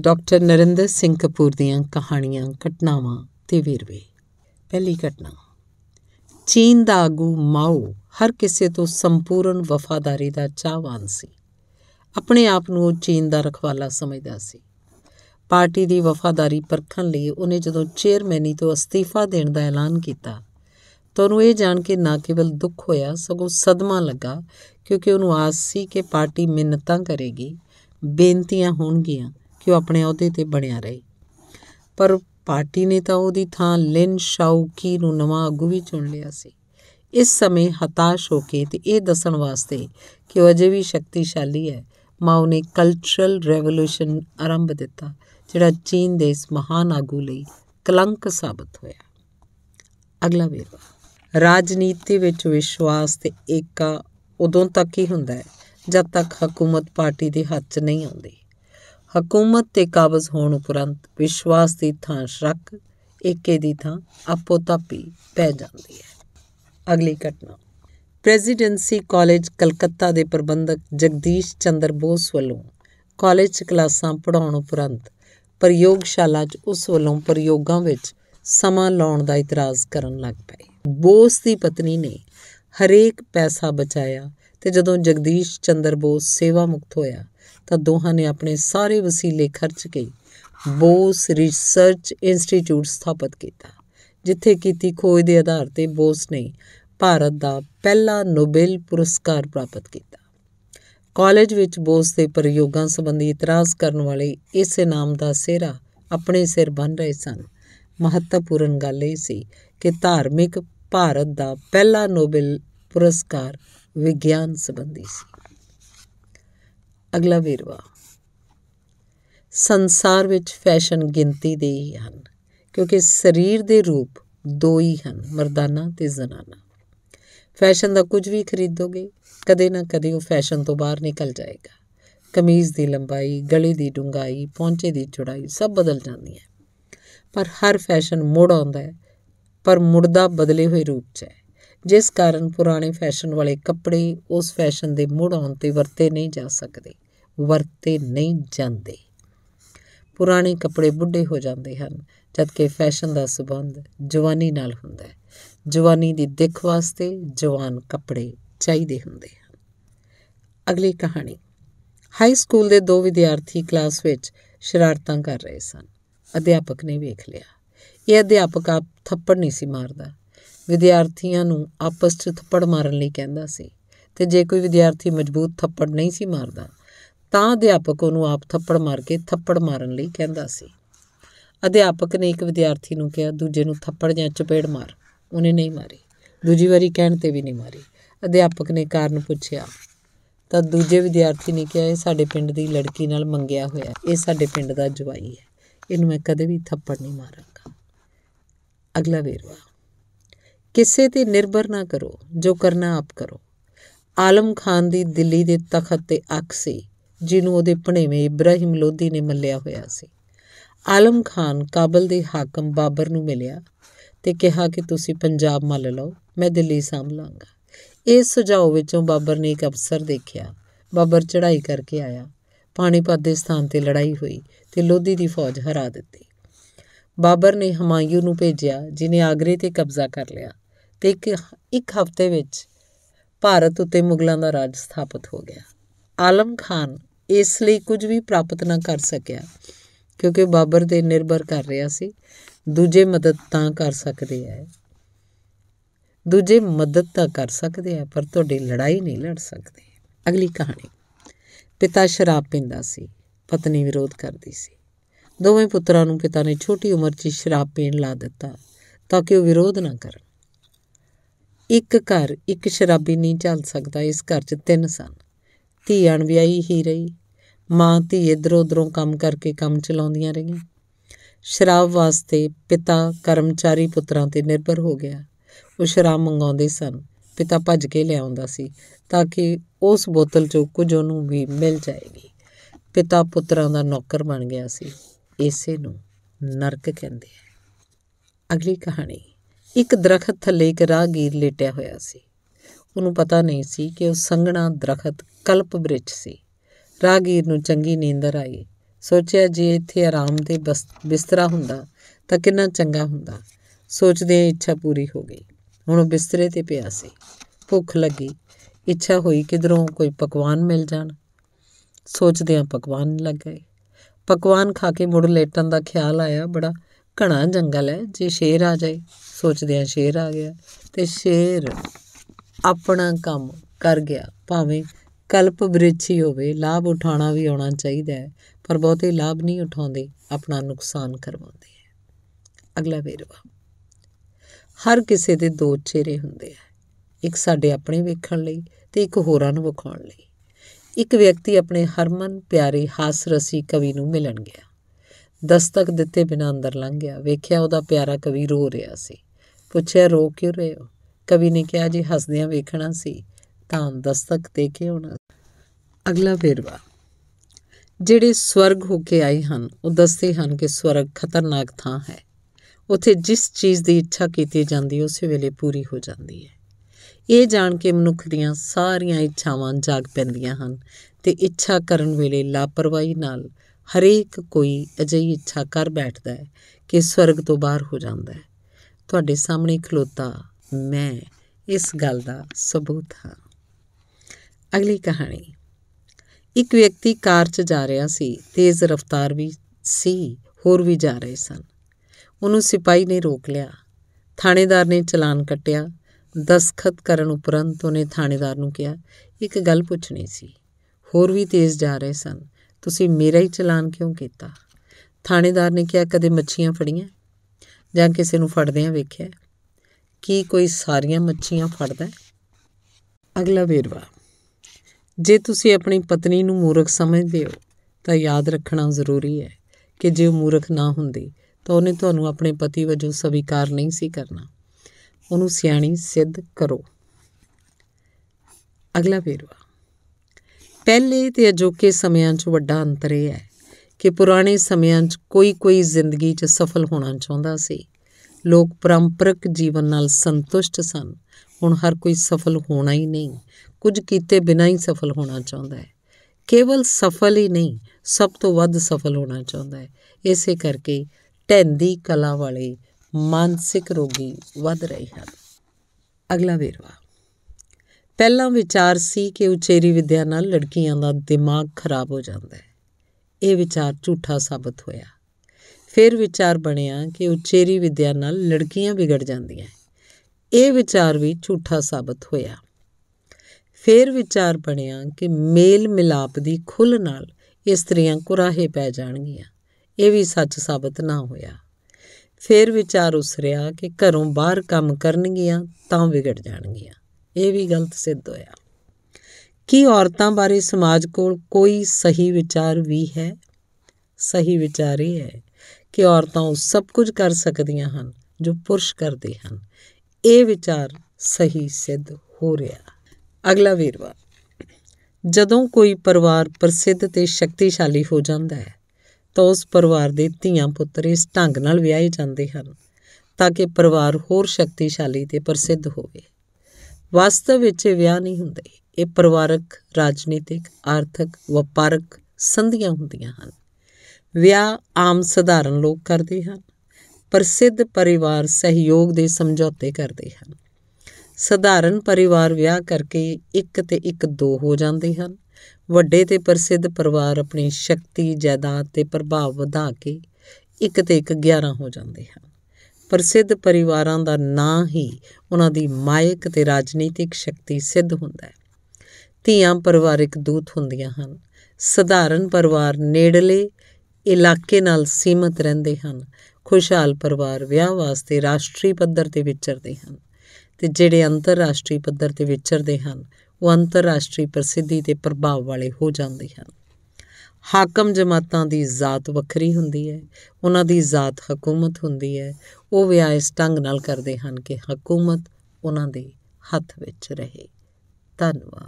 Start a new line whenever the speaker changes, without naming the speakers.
Doctor Narendra Singh Kapoor ਦੀਆਂ ਕਹਾਣੀਆਂ, ਘਟਨਾਵਾਂ ਤੇ ਵੇਰਵੇ। ਪਹਿਲੀ ਘਟਨਾ। ਚੀਨ ਦਾ ਆਗੂ ਮਾਓ ਹਰ ਕਿਸੇ ਤੋਂ ਸੰਪੂਰਨ ਵਫਾਦਾਰੀ ਦਾ ਚਾਹਵਾਨ ਸੀ। ਆਪਣੇ ਆਪ ਨੂੰ ਉਹ ਚੀਨ ਦਾ ਰਖਵਾਲਾ ਸਮਝਦਾ ਸੀ। ਪਾਰਟੀ ਦੀ ਵਫਾਦਾਰੀ ਪਰਖਣ ਲਈ ਉਹਨੇ ਜਦੋਂ ਚੇਅਰਮੈਨੀ ਤੋਂ ਅਸਤੀਫਾ ਦੇਣ ਦਾ ਐਲਾਨ ਕੀਤਾ, ਤਾਂ ਉਹਨੂੰ ਇਹ ਜਾਣ ਕੇ ਨਾ ਕੇਵਲ ਦੁੱਖ ਹੋਇਆ, ਸਗੋਂ ਸਦਮਾ ਲੱਗਾ, ਕਿਉਂਕਿ ਉਹਨੂੰ ਆਸ ਸੀ ਕਿ ਪਾਰਟੀ ਮਿੰਨਤਾਂ ਕਰੇਗੀ, ਬੇਨਤੀਆਂ ਹੋਣਗੀਆਂ ਕਿ ਉਹ ਆਪਣੇ ਅਹੁਦੇ ਤੇ ਬਣਿਆ ਰਹੇ। ਪਰ ਪਾਰਟੀ ਨੇ ਤਾਂ ਉਹਦੀ ਥਾਂ ਲਿਨ ਸ਼ਾਊਕੀ ਨੂੰ ਨਵਾਂ ਆਗੂ ਵੀ ਚੁਣ ਲਿਆ ਸੀ। ਇਸ ਸਮੇਂ ਹਤਾਸ਼ ਹੋ ਕੇ ਤੇ ਇਹ ਦੱਸਣ ਵਾਸਤੇ ਕਿ ਉਹ ਅਜੇ ਵੀ ਸ਼ਕਤੀਸ਼ਾਲੀ ਹੈ ਮਾਓ ਨੇ ਕਲਚਰਲ ਰੈਵੋਲੂਸ਼ਨ ਆਰੰਭ ਦਿੱਤਾ, ਜਿਹੜਾ ਚੀਨ ਦੇ ਇਸ ਮਹਾਨ ਆਗੂ ਲਈ ਕਲੰਕ ਸਾਬਤ ਹੋਇਆ। ਅਗਲਾ ਵੇਰਵਾ। ਰਾਜਨੀਤੀ ਵਿੱਚ ਵਿਸ਼ਵਾਸ ਤੇ ਏਕਾ ਉਦੋਂ ਤੱਕ ਹੀ ਹੁੰਦਾ ਹੈ, ਜਦ ਤੱਕ ਹਕੂਮਤ ਪਾਰਟੀ ਦੇ ਹੱਥ 'ਚ ਨਹੀਂ ਆਉਂਦੀ। ਹਕੂਮਤ ਤੇ ਕਾਬਜ਼ ਹੋਣ ਉਪਰੰਤ ਵਿਸ਼ਵਾਸ ਦੀ ਥਾਂ ਸ਼ੱਕ, ਏਕੇ ਦੀ ਥਾਂ ਆਪੋ ਤਾਪੀ ਪੈ ਜਾਂਦੀ ਹੈ। ਅਗਲੀ ਘਟਨਾ। ਪ੍ਰੈਜ਼ੀਡੈਂਸੀ ਕਾਲਜ ਕਲਕੱਤਾ ਦੇ ਪ੍ਰਬੰਧਕ ਜਗਦੀਸ਼ ਚੰਦਰ ਬੋਸ ਵੱਲੋਂ ਕਾਲਜ 'ਚ ਕਲਾਸਾਂ ਪੜਾਉਣ ਉਪਰੰਤ ਪ੍ਰਯੋਗਸ਼ਾਲਾ 'ਚ ਉਸ ਵੱਲੋਂ ਪ੍ਰਯੋਗਾਂ ਵਿੱਚ ਸਮਾਂ ਲਾਉਣ ਦਾ ਇਤਰਾਜ਼ ਕਰਨ ਲੱਗ ਪਏ। ਬੋਸ ਦੀ ਪਤਨੀ ਨੇ ਹਰੇਕ ਪੈਸਾ ਬਚਾਇਆ ਤੇ ਜਦੋਂ ਜਗਦੀਸ਼ ਚੰਦਰ ਬੋਸ ਸੇਵਾ ਮੁਕਤ ਹੋਇਆ ਤਾਂ ਦੋਹਾਂ ਨੇ ਆਪਣੇ ਸਾਰੇ ਵਸੀਲੇ ਖਰਚ ਕੇ ਬੋਸ ਰਿਸਰਚ ਇੰਸਟੀਚਿਊਟ ਸਥਾਪਿਤ ਕੀਤਾ, ਜਿੱਥੇ ਕੀਤੀ ਖੋਜ ਦੇ ਆਧਾਰ ਤੇ ਬੋਸ ਨੇ ਭਾਰਤ ਦਾ ਪਹਿਲਾ ਨੋਬਲ ਪੁਰਸਕਾਰ ਪ੍ਰਾਪਤ ਕੀਤਾ। ਕਾਲਜ ਵਿੱਚ ਬੋਸ ਦੇ ਪ੍ਰਯੋਗਾਂ ਸੰਬੰਧੀ ਇਤਰਾਜ਼ ਕਰਨ ਵਾਲੇ ਇਸ ਇਨਾਮ ਦਾ ਸਿਹਰਾ ਆਪਣੇ ਸਿਰ ਬਨ ਰਹੇ ਸਨ। ਮਹੱਤਵਪੂਰਨ ਗੱਲ ਇਹ ਸੀ ਕਿ ਧਾਰਮਿਕ ਭਾਰਤ ਦਾ ਪਹਿਲਾ ਨੋਬਲ ਪੁਰਸਕਾਰ ਵਿਗਿਆਨ ਸੰਬੰਧੀ ਸੀ। ਅਗਲਾ ਵੇਰਵਾ। ਸੰਸਾਰ ਵਿੱਚ ਫੈਸ਼ਨ ਗਿਣਤੀ ਦੇ ਹੀ ਹਨ, ਕਿਉਂਕਿ ਸਰੀਰ ਦੇ ਰੂਪ ਦੋ ਹੀ ਹਨ, ਮਰਦਾਨਾ ਤੇ ਜ਼ਨਾਨਾ। ਫੈਸ਼ਨ ਦਾ ਕੁਝ ਵੀ ਖਰੀਦੋਗੇ, ਕਦੇ ਨਾ ਕਦੇ ਉਹ ਫੈਸ਼ਨ ਤੋਂ ਬਾਹਰ ਨਿਕਲ ਜਾਏਗਾ। ਕਮੀਜ਼ ਦੀ ਲੰਬਾਈ, ਗਲੇ ਦੀ ਡੂੰਘਾਈ, ਪੌਂਚੇ ਦੀ ਚੌੜਾਈ, ਸਭ ਬਦਲ ਜਾਂਦੀ ਹੈ ਪਰ ਹਰ ਫੈਸ਼ਨ ਮੁੜ ਆਉਂਦਾ ਹੈ, ਪਰ ਮੁੜਦਾ ਬਦਲੇ ਹੋਏ ਰੂਪ 'ਚ ਹੈ। ਜਿਸ ਕਾਰਨ ਪੁਰਾਣੇ ਫੈਸ਼ਨ ਵਾਲੇ ਕੱਪੜੇ ਉਸ ਫੈਸ਼ਨ ਦੇ ਮੁੜ ਆਉਣ ਤੇ ਵਰਤੇ ਨਹੀਂ ਜਾ ਸਕਦੇ, ਵਰਤੇ ਨਹੀਂ ਜਾਂਦੇ। ਪੁਰਾਣੇ ਕੱਪੜੇ ਬੁੱਢੇ ਹੋ ਜਾਂਦੇ ਹਨ, ਜਦਕਿ ਫੈਸ਼ਨ ਦਾ ਸਬੰਧ ਜਵਾਨੀ ਨਾਲ ਹੁੰਦਾ ਹੈ। ਜਵਾਨੀ ਦੀ ਦਿੱਖ ਵਾਸਤੇ ਜਵਾਨ ਕੱਪੜੇ ਚਾਹੀਦੇ ਹੁੰਦੇ ਹਨ। ਅਗਲੀ ਕਹਾਣੀ। ਹਾਈ ਸਕੂਲ ਦੇ ਦੋ ਵਿਦਿਆਰਥੀ ਕਲਾਸ ਵਿੱਚ ਸ਼ਰਾਰਤਾਂ ਕਰ ਰਹੇ ਸਨ। ਅਧਿਆਪਕ ਨੇ ਵੇਖ ਲਿਆ। ਇਹ ਅਧਿਆਪਕ ਆਪ ਥੱਪੜ ਨਹੀਂ ਸੀ ਮਾਰਦਾ। ਵਿਦਿਆਰਥੀਆਂ ਨੂੰ ਆਪਸ 'ਚ ਥੱਪੜ ਮਾਰਨ ਲਈ ਕਹਿੰਦਾ ਸੀ ਤੇ ਜੇ ਕੋਈ ਵਿਦਿਆਰਥੀ ਮਜ਼ਬੂਤ ਥੱਪੜ ਨਹੀਂ ਸੀ ਮਾਰਦਾ, ਤਾਂ ਅਧਿਆਪਕ ਉਹਨੂੰ ਆਪ ਥੱਪੜ ਮਾਰ ਕੇ ਥੱਪੜ ਮਾਰਨ ਲਈ ਕਹਿੰਦਾ ਸੀ। ਅਧਿਆਪਕ ਨੇ ਇੱਕ ਵਿਦਿਆਰਥੀ ਨੂੰ ਕਿਹਾ, ਦੂਜੇ ਨੂੰ ਥੱਪੜ ਜਾਂ ਚਪੇੜ ਮਾਰ। ਉਹਨੇ ਨਹੀਂ ਮਾਰੀ। ਦੂਜੀ ਵਾਰੀ ਕਹਿਣ ਤੇ ਵੀ ਨਹੀਂ ਮਾਰੀ। ਅਧਿਆਪਕ ਨੇ ਕਾਰਨ ਪੁੱਛਿਆ, ਤਾਂ ਦੂਜੇ ਵਿਦਿਆਰਥੀ ਨੇ ਕਿਹਾ, ਇਹ ਸਾਡੇ ਪਿੰਡ ਦੀ ਲੜਕੀ ਨਾਲ ਮੰਗਿਆ ਹੋਇਆ, ਇਹ ਸਾਡੇ ਪਿੰਡ ਦਾ ਜਵਾਈ ਹੈ। ਇਹਨੂੰ ਮੈਂ ਕਦੇ ਵੀ ਥੱਪੜ ਨਹੀਂ ਮਾਰਾਂਗਾ। ਅਗਲਾ ਵੇਰਵਾ। ਕਿਸੇ ਤੇ ਨਿਰਭਰ ਨਾ ਕਰੋ, ਜੋ ਕਰਨਾ ਆਪ ਕਰੋ। ਆਲਮ ਖਾਨ ਦੀ ਦਿੱਲੀ ਦੇ ਤਖਤ ਤੇ ਅੱਖ ਸੀ, ਜਿਹਨੂੰ ਉਹਦੇ ਭਣੇਵੇਂ ਇਬਰਾਹਿਮ ਲੋਧੀ ਨੇ ਮੱਲਿਆ ਹੋਇਆ ਸੀ। ਆਲਮ ਖਾਨ ਕਾਬਲ ਦੇ ਹਾਕਮ ਬਾਬਰ ਨੂੰ ਮਿਲਿਆ ਤੇ ਕਿਹਾ ਕਿ ਤੁਸੀਂ ਪੰਜਾਬ ਮੱਲ ਲਓ, ਮੈਂ ਦਿੱਲੀ ਸੰਭ ਲਾਂਗਾ। ਇਸ ਸੁਝਾਅ ਵਿੱਚੋਂ ਬਾਬਰ ਨੇ ਇੱਕ ਅਫਸਰ ਦੇਖਿਆ। ਬਾਬਰ ਚੜ੍ਹਾਈ ਕਰਕੇ ਆਇਆ। ਪਾਣੀਪਤ ਦੇ ਸਥਾਨ ਤੇ ਲੜਾਈ ਹੋਈ ਤੇ ਲੋਧੀ ਦੀ ਫੌਜ ਹਰਾ ਦਿੱਤੀ। ਬਾਬਰ ਨੇ ਹਮਾਯੂ ਨੂੰ ਭੇਜਿਆ ਜਿਨੇ ਆਗਰੇ ਤੇ ਕਬਜ਼ਾ ਕਰ ਲਿਆ। ਤੇ ਇੱਕ ਇੱਕ ਹਫ਼ਤੇ ਵਿੱਚ ਭਾਰਤ ਉੱਤੇ ਮੁਗਲਾਂ ਦਾ ਰਾਜ ਸਥਾਪਿਤ ਹੋ ਗਿਆ। ਆਲਮ ਖਾਨ ਇਸ ਲਈ ਕੁਝ ਵੀ ਪ੍ਰਾਪਤ ਨਾ ਕਰ ਸਕਿਆ, ਕਿਉਂਕਿ ਬਾਬਰ ਦੇ ਨਿਰਭਰ ਕਰ ਰਿਹਾ ਸੀ। ਦੂਜੇ ਮਦਦ ਤਾਂ ਕਰ ਸਕਦੇ ਆ। ਦੂਜੇ ਮਦਦ ਤਾਂ ਕਰ ਸਕਦੇ ਆ, ਪਰ ਤੁਹਾਡੀ ਲੜਾਈ ਨਹੀਂ ਲੜ ਸਕਦੇ। ਅਗਲੀ ਕਹਾਣੀ। ਪਿਤਾ ਸ਼ਰਾਬ ਪੀਂਦਾ ਸੀ, ਪਤਨੀ ਵਿਰੋਧ ਕਰਦੀ ਸੀ। ਦੋਵੇਂ ਪੁੱਤਰਾਂ ਨੂੰ ਪਿਤਾ ਨੇ ਛੋਟੀ ਉਮਰ 'ਚ ਸ਼ਰਾਬ ਪੀਣ ਲਾ ਦਿੱਤਾ, ਤਾਂ ਕਿ ਉਹ ਵਿਰੋਧ ਨਾ ਕਰਨ। ਇੱਕ ਘਰ, ਇੱਕ ਸ਼ਰਾਬੀ ਨਹੀਂ ਚੱਲ ਸਕਦਾ ਇਸ ਘਰ 'ਚ ਤਿੰਨ ਸਨ। ਧੀ ਅਣਵਿਆਹੀ ਹੀ ਰਹੀ। ਮਾਂ, ਧੀ ਇਧਰੋਂ ਉਧਰੋਂ ਕੰਮ ਕਰਕੇ ਕੰਮ ਚਲਾਉਂਦੀਆਂ ਰਹੀਆਂ। ਸ਼ਰਾਬ ਵਾਸਤੇ ਪਿਤਾ, ਕਰਮਚਾਰੀ ਪੁੱਤਰਾਂ ਤੇ ਨਿਰਭਰ ਹੋ ਗਿਆ। ਉਹ ਸ਼ਰਾਬ ਮੰਗਾਉਂਦੇ ਸਨ। ਪਿਤਾ ਭੱਜ ਕੇ ਲਿਆਉਂਦਾ ਸੀ ਤਾਂ ਕਿ ਉਸ ਬੋਤਲ 'ਚੋਂ ਕੁਝ ਉਹਨੂੰ ਵੀ ਮਿਲ ਜਾਏਗੀ। ਪਿਤਾ ਪੁੱਤਰਾਂ ਦਾ ਨੌਕਰ ਬਣ ਗਿਆ ਸੀ। ਇਸੇ ਨੂੰ ਨਰਕ ਕਹਿੰਦੇ ਆ। ਅਗਲੀ ਕਹਾਣੀ। ਇੱਕ ਦਰਖਤ ਥੱਲੇ ਇੱਕ ਰਾਹਗੀਰ ਲੇਟਿਆ ਹੋਇਆ ਸੀ। ਉਹਨੂੰ ਪਤਾ ਨਹੀਂ ਸੀ ਕਿ ਉਹ ਸੰਘਣਾ ਦਰਖਤ ਕਲਪ ਬ੍ਰਿਛ ਸੀ। ਰਾਹਗੀਰ ਨੂੰ ਚੰਗੀ ਨੀਂਦਰ ਆਈ। ਸੋਚਿਆ ਜੇ ਇੱਥੇ ਆਰਾਮ ਦੇ ਬਿਸਤਰਾ ਹੁੰਦਾ ਤਾਂ ਕਿੰਨਾ ਚੰਗਾ ਹੁੰਦਾ। ਸੋਚਦੇ ਇੱਛਾ ਪੂਰੀ ਹੋ ਗਈ। ਹੁਣ ਉਹ ਬਿਸਤਰੇ ਤੇ ਪਿਆ ਸੀ। ਭੁੱਖ ਲੱਗੀ। ਇੱਛਾ ਹੋਈ ਕਿਧਰੋਂ ਕੋਈ ਪਕਵਾਨ ਮਿਲ ਜਾਣ। ਸੋਚਦਿਆਂ ਪਕਵਾਨ ਲੱਗ ਗਏ। ਪਕਵਾਨ ਖਾ ਕੇ ਮੁੜ ਲੇਟਣ ਦਾ ਖਿਆਲ ਆਇਆ ਬੜਾ ਘਣਾ ਜੰਗਲ ਹੈ। ਜੇ ਸ਼ੇਰ ਆ ਜਾਏ ਸੋਚਦਿਆਂ ਸ਼ੇਰ ਆ ਗਿਆ। ਤੇ ਸ਼ੇਰ ਆਪਣਾ ਕੰਮ ਕਰ ਗਿਆ। ਭਾਵੇਂ ਕਲਪ ਬ੍ਰਿਛੀ ਹੋਵੇ, ਲਾਭ ਉਠਾਉਣਾ ਵੀ ਆਉਣਾ ਚਾਹੀਦਾ ਹੈ, ਪਰ ਬਹੁਤੇ ਲਾਭ ਨਹੀਂ ਉਠਾਉਂਦੇ, ਆਪਣਾ ਨੁਕਸਾਨ ਕਰਵਾਉਂਦੇ ਹੈ। ਅਗਲਾ ਵੇਰਵਾ। ਹਰ ਕਿਸੇ ਦੇ ਦੋ ਚਿਹਰੇ ਹੁੰਦੇ ਆ ਇੱਕ ਸਾਡੇ ਆਪਣੇ ਵੇਖਣ ਲਈ ਤੇ ਇੱਕ ਹੋਰਾਂ ਨੂੰ ਵਿਖਾਉਣ ਲਈ। ਇੱਕ ਵਿਅਕਤੀ ਆਪਣੇ ਹਰਮਨ ਪਿਆਰੇ ਹਾਸ ਰਸੀ ਕਵੀ ਨੂੰ ਮਿਲਣ ਗਿਆ। ਦਸਤਕ ਦਿੱਤੇ ਬਿਨਾਂ ਅੰਦਰ ਲੰਘ ਗਿਆ। ਵੇਖਿਆ ਉਹਦਾ ਪਿਆਰਾ ਕਵੀ ਰੋ ਰਿਹਾ ਸੀ। ਪੁੱਛਿਆ, ਰੋ ਕਿਉਂ ਰਹੇ ਹੋ? ਕਵੀ ਨੇ ਕਿਹਾ, ਜੀ ਹੱਸਦਿਆਂ ਵੇਖਣਾ ਸੀ, ਤਾਂ ਦਸਤਕ ਦੇ ਕੇ ਹੋਣਾ ਅਗਲਾ ਵੇਰਵਾ। ਜਿਹੜੇ ਸਵਰਗ ਹੋ ਕੇ ਆਏ ਹਨ, ਉਹ ਦੱਸਦੇ ਹਨ ਕਿ ਸਵਰਗ ਖਤਰਨਾਕ ਥਾਂ ਹੈ। ਉੱਥੇ ਜਿਸ ਚੀਜ਼ ਦੀ ਇੱਛਾ ਕੀਤੀ ਜਾਂਦੀ, ਉਸੇ ਵੇਲੇ ਪੂਰੀ ਹੋ ਜਾਂਦੀ ਹੈ। ਇਹ ਜਾਣ ਕੇ ਮਨੁੱਖ ਦੀਆਂ ਸਾਰੀਆਂ ਇੱਛਾਵਾਂ ਜਾਗ ਪੈਂਦੀਆਂ ਹਨ ਤੇ ਇੱਛਾ ਕਰਨ ਵੇਲੇ ਲਾਪਰਵਾਹੀ ਨਾਲ ਹਰੇਕ ਕੋਈ ਅਜਿਹੀ ਇੱਛਾ ਕਰ ਬੈਠਦਾ ਹੈ ਕਿ ਸਵਰਗ ਤੋਂ ਬਾਹਰ ਹੋ ਜਾਂਦਾ ਹੈ। ਤੁਹਾਡੇ ਸਾਹਮਣੇ ਖਲੋਤਾ ਮੈਂ ਇਸ ਗੱਲ ਦਾ ਸਬੂਤ ਹਾਂ। ਅਗਲੀ ਕਹਾਣੀ। ਇੱਕ ਵਿਅਕਤੀ ਕਾਰ 'ਚ ਜਾ ਰਿਹਾ ਸੀ, ਤੇਜ਼ ਰਫ਼ਤਾਰ ਵੀ ਸੀ, ਹੋਰ ਵੀ ਜਾ ਰਹੇ ਸਨ। ਉਹਨੂੰ ਸਿਪਾਹੀ ਨੇ ਰੋਕ ਲਿਆ। ਥਾਣੇਦਾਰ ਨੇ ਚਲਾਨ ਕੱਟਿਆ। ਦਸਖਤ ਕਰਨ ਉਪਰੰਤ ਉਹਨੇ ਥਾਣੇਦਾਰ ਨੂੰ ਕਿਹਾ, ਇੱਕ ਗੱਲ ਪੁੱਛਣੀ ਸੀ। ਹੋਰ ਵੀ ਤੇਜ਼ ਜਾ ਰਹੇ ਸਨ। ਤੁਸੀਂ ਮੇਰਾ ਹੀ ਚਲਾਨ ਕਿਉਂ ਕੀਤਾ? ਥਾਣੇਦਾਰ ਨੇ ਕਿਹਾ, ਕਦੇ ਮੱਛੀਆਂ ਫੜੀਆਂ? ਜਾਂ ਕਿਸੇ ਨੂੰ ਫੜਦਿਆਂ ਵੇਖਿਆ? ਕੀ ਕੋਈ ਸਾਰੀਆਂ ਮੱਛੀਆਂ ਫੜਦਾ ਅਗਲਾ ਵੇਰਵਾ। ਜੇ ਤੁਸੀਂ ਆਪਣੀ ਪਤਨੀ ਨੂੰ ਮੂਰਖ ਸਮਝਦੇ ਹੋ, ਤਾਂ ਯਾਦ ਰੱਖਣਾ ਜ਼ਰੂਰੀ ਹੈ ਕਿ ਜੇ ਉਹ ਮੂਰਖ ਨਾ ਹੁੰਦੀ, ਤਾਂ ਉਹਨੇ ਤੁਹਾਨੂੰ ਆਪਣੇ ਪਤੀ ਵਜੋਂ ਸਵੀਕਾਰ ਨਹੀਂ ਸੀ ਕਰਨਾ। ਉਹਨੂੰ ਸਿਆਣੀ ਸਿੱਧ ਕਰੋ। ਅਗਲਾ ਵੇਰਵਾ। ਪਹਿਲੇ ਤੇ ਅਜੋਕੇ ਸਮਿਆਂ 'ਚ ਵੱਡਾ ਅੰਤਰ ਇਹ ਹੈ ਕਿ ਪੁਰਾਣੇ ਸਮਿਆਂ 'ਚ ਕੋਈ ਕੋਈ ਜ਼ਿੰਦਗੀ 'ਚ ਸਫਲ ਹੋਣਾ ਚਾਹੁੰਦਾ ਸੀ। ਲੋਕ ਪਰੰਪਰਕ ਜੀਵਨ ਨਾਲ ਸੰਤੁਸ਼ਟ ਸਨ। ਹੁਣ ਹਰ ਕੋਈ ਸਫਲ ਹੋਣਾ ਹੀ ਨਹੀਂ। ਕੁਝ ਕੀਤੇ ਬਿਨਾਂ ਹੀ ਸਫਲ ਹੋਣਾ ਚਾਹੁੰਦਾ ਹੈ। ਕੇਵਲ ਸਫਲ ਹੀ ਨਹੀਂ, ਸਭ ਤੋਂ ਵੱਧ ਸਫਲ ਹੋਣਾ ਚਾਹੁੰਦਾ ਹੈ। ਇਸੇ ਕਰਕੇ ਢੈਂਦੀ ਕਲਾ ਵਾਲੇ ਮਾਨਸਿਕ ਰੋਗੀ ਵੱਧ ਰਹੇ ਹਨ। ਅਗਲਾ ਵੇਰਵਾ। ਪਹਿਲਾ ਵਿਚਾਰ ਸੀ ਕਿ ਉਚੇਰੀ ਵਿਦਿਆ ਨਾਲ ਲੜਕੀਆਂ ਦਾ ਦਿਮਾਗ ਖਰਾਬ ਹੋ ਜਾਂਦਾ ਹੈ। ਇਹ ਵਿਚਾਰ ਝੂਠਾ ਸਾਬਤ ਹੋਇਆ। ਫਿਰ ਵਿਚਾਰ ਬਣਿਆ ਕਿ ਉਚੇਰੀ ਵਿਦਿਆ ਨਾਲ ਲੜਕੀਆਂ ਵਿਗੜ ਜਾਂਦੀਆਂ ਇਹ ਵਿਚਾਰ ਵੀ ਝੂਠਾ ਸਾਬਤ ਹੋਇਆ। ਫਿਰ ਵਿਚਾਰ ਬਣਿਆ ਕਿ ਮੇਲ ਮਿਲਾਪ ਦੀ ਖੁੱਲ ਨਾਲ ਇਸਤਰੀਆਂ ਕੁਰਾਹੇ ਪੈ ਜਾਣਗੀਆਂ। ਇਹ ਵੀ ਸੱਚ ਸਾਬਤ ਨਾ ਹੋਇਆ। ਫਿਰ ਵਿਚਾਰ ਉਸਰਿਆ ਕਿ ਘਰੋਂ ਬਾਹਰ ਕੰਮ ਕਰਨਗੀਆਂ ਤਾਂ ਵਿਗੜ ਜਾਣਗੀਆਂ। ਇਹ ਵੀ ਗਲਤ ਸਿੱਧ ਹੋਇਆ। ਕੀ ਔਰਤਾਂ ਬਾਰੇ ਸਮਾਜ ਕੋਲ ਕੋਈ ਸਹੀ ਵਿਚਾਰ ਵੀ ਹੈ? ਸਹੀ ਵਿਚਾਰ ਇਹ ਹੈ ਕਿ ਔਰਤਾਂ ਉਹ ਸਭ ਕੁਝ ਕਰ ਸਕਦੀਆਂ ਹਨ ਜੋ ਪੁਰਸ਼ ਕਰਦੇ ਹਨ। ਇਹ ਵਿਚਾਰ ਸਹੀ ਸਿੱਧ ਹੋ ਰਿਹਾ। ਅਗਲਾ ਵੀਰਵਾਰ ਜਦੋਂ ਕੋਈ ਪਰਿਵਾਰ ਪ੍ਰਸਿੱਧ ਤੇ ਸ਼ਕਤੀਸ਼ਾਲੀ ਹੋ ਜਾਂਦਾ ਹੈ, ਤਾਂ ਉਸ ਪਰਿਵਾਰ ਦੇ ਧੀਆਂ ਪੁੱਤਰ ਇਸ ਢੰਗ ਨਾਲ ਵਿਆਹੇ ਜਾਂਦੇ ਹਨ ਤਾਂ ਕਿ ਪਰਿਵਾਰ ਹੋਰ ਸ਼ਕਤੀਸ਼ਾਲੀ ਤੇ ਪ੍ਰਸਿੱਧ ਹੋਵੇ। ਵਾਸਤਵ ਵਿੱਚ ਇਹ ਵਿਆਹ ਨਹੀਂ ਹੁੰਦੇ। ਇਹ ਪਰਿਵਾਰਕ, ਰਾਜਨੀਤਿਕ, ਆਰਥਿਕ, ਵਪਾਰਕ ਸੰਧੀਆਂ ਹੁੰਦੀਆਂ ਹਨ। ਵਿਆਹ ਆਮ ਸਧਾਰਨ ਲੋਕ ਕਰਦੇ ਹਨ, ਪ੍ਰਸਿੱਧ ਪਰਿਵਾਰ ਸਹਿਯੋਗ ਦੇ ਸਮਝੌਤੇ ਕਰਦੇ ਹਨ। ਸਧਾਰਨ ਪਰਿਵਾਰ ਵਿਆਹ ਕਰਕੇ ਇੱਕ ਤੇ ਇੱਕ ਦੋ ਹੋ ਜਾਂਦੇ ਹਨ। ਵੱਡੇ ਤੇ ਪ੍ਰਸਿੱਧ ਪਰਿਵਾਰ ਆਪਣੀ ਸ਼ਕਤੀ, ਜਾਇਦਾਦ ਤੇ ਪ੍ਰਭਾਵ ਵਧਾ ਕੇ ਇੱਕ ਤੇ ਇੱਕ 11 ਹੋ ਜਾਂਦੇ ਹਨ। ਪ੍ਰਸਿੱਧ ਪਰਿਵਾਰਾਂ ਦਾ ਨਾਂ ਹੀ ਉਹਨਾਂ ਦੀ ਮਾਇਕ ਤੇ ਰਾਜਨੀਤਿਕ ਸ਼ਕਤੀ ਸਿੱਧ ਹੁੰਦਾ ਹੈ। ਧੀਆਂ ਪਰਿਵਾਰਿਕ ਦੂਤ ਹੁੰਦੀਆਂ ਹਨ। ਸਧਾਰਨ ਪਰਿਵਾਰ ਨੇੜਲੇ ਇਲਾਕੇ ਨਾਲ ਸੀਮਤ ਰਹਿੰਦੇ ਹਨ। ਖੁਸ਼ਹਾਲ ਪਰਿਵਾਰ ਵਿਆਹ ਵਾਸਤੇ ਰਾਸ਼ਟਰੀ ਪੱਧਰ ਤੇ ਵਿਚਰਦੇ ਹਨ ਤੇ ਜਿਹੜੇ ਅੰਤਰਰਾਸ਼ਟਰੀ ਪੱਧਰ ਤੇ ਵਿਚਰਦੇ ਹਨ, ਉਹ ਅੰਤਰਰਾਸ਼ਟਰੀ ਪ੍ਰਸਿੱਧੀ ਤੇ ਪ੍ਰਭਾਵ ਵਾਲੇ ਹੋ ਜਾਂਦੇ ਹਨ। ਹਾਕਮ ਜਮਾਤਾਂ ਦੀ ਜ਼ਾਤ ਵੱਖਰੀ ਹੁੰਦੀ ਹੈ, ਉਹਨਾਂ ਦੀ ਜ਼ਾਤ ਹਕੂਮਤ ਹੁੰਦੀ ਹੈ। ਉਹ ਵਿਆਹ ਇਸ ਢੰਗ ਨਾਲ ਕਰਦੇ ਹਨ ਕਿ ਹਕੂਮਤ ਉਹਨਾਂ ਦੇ ਹੱਥ ਵਿੱਚ ਰਹੇ। ਧੰਨਵਾਦ।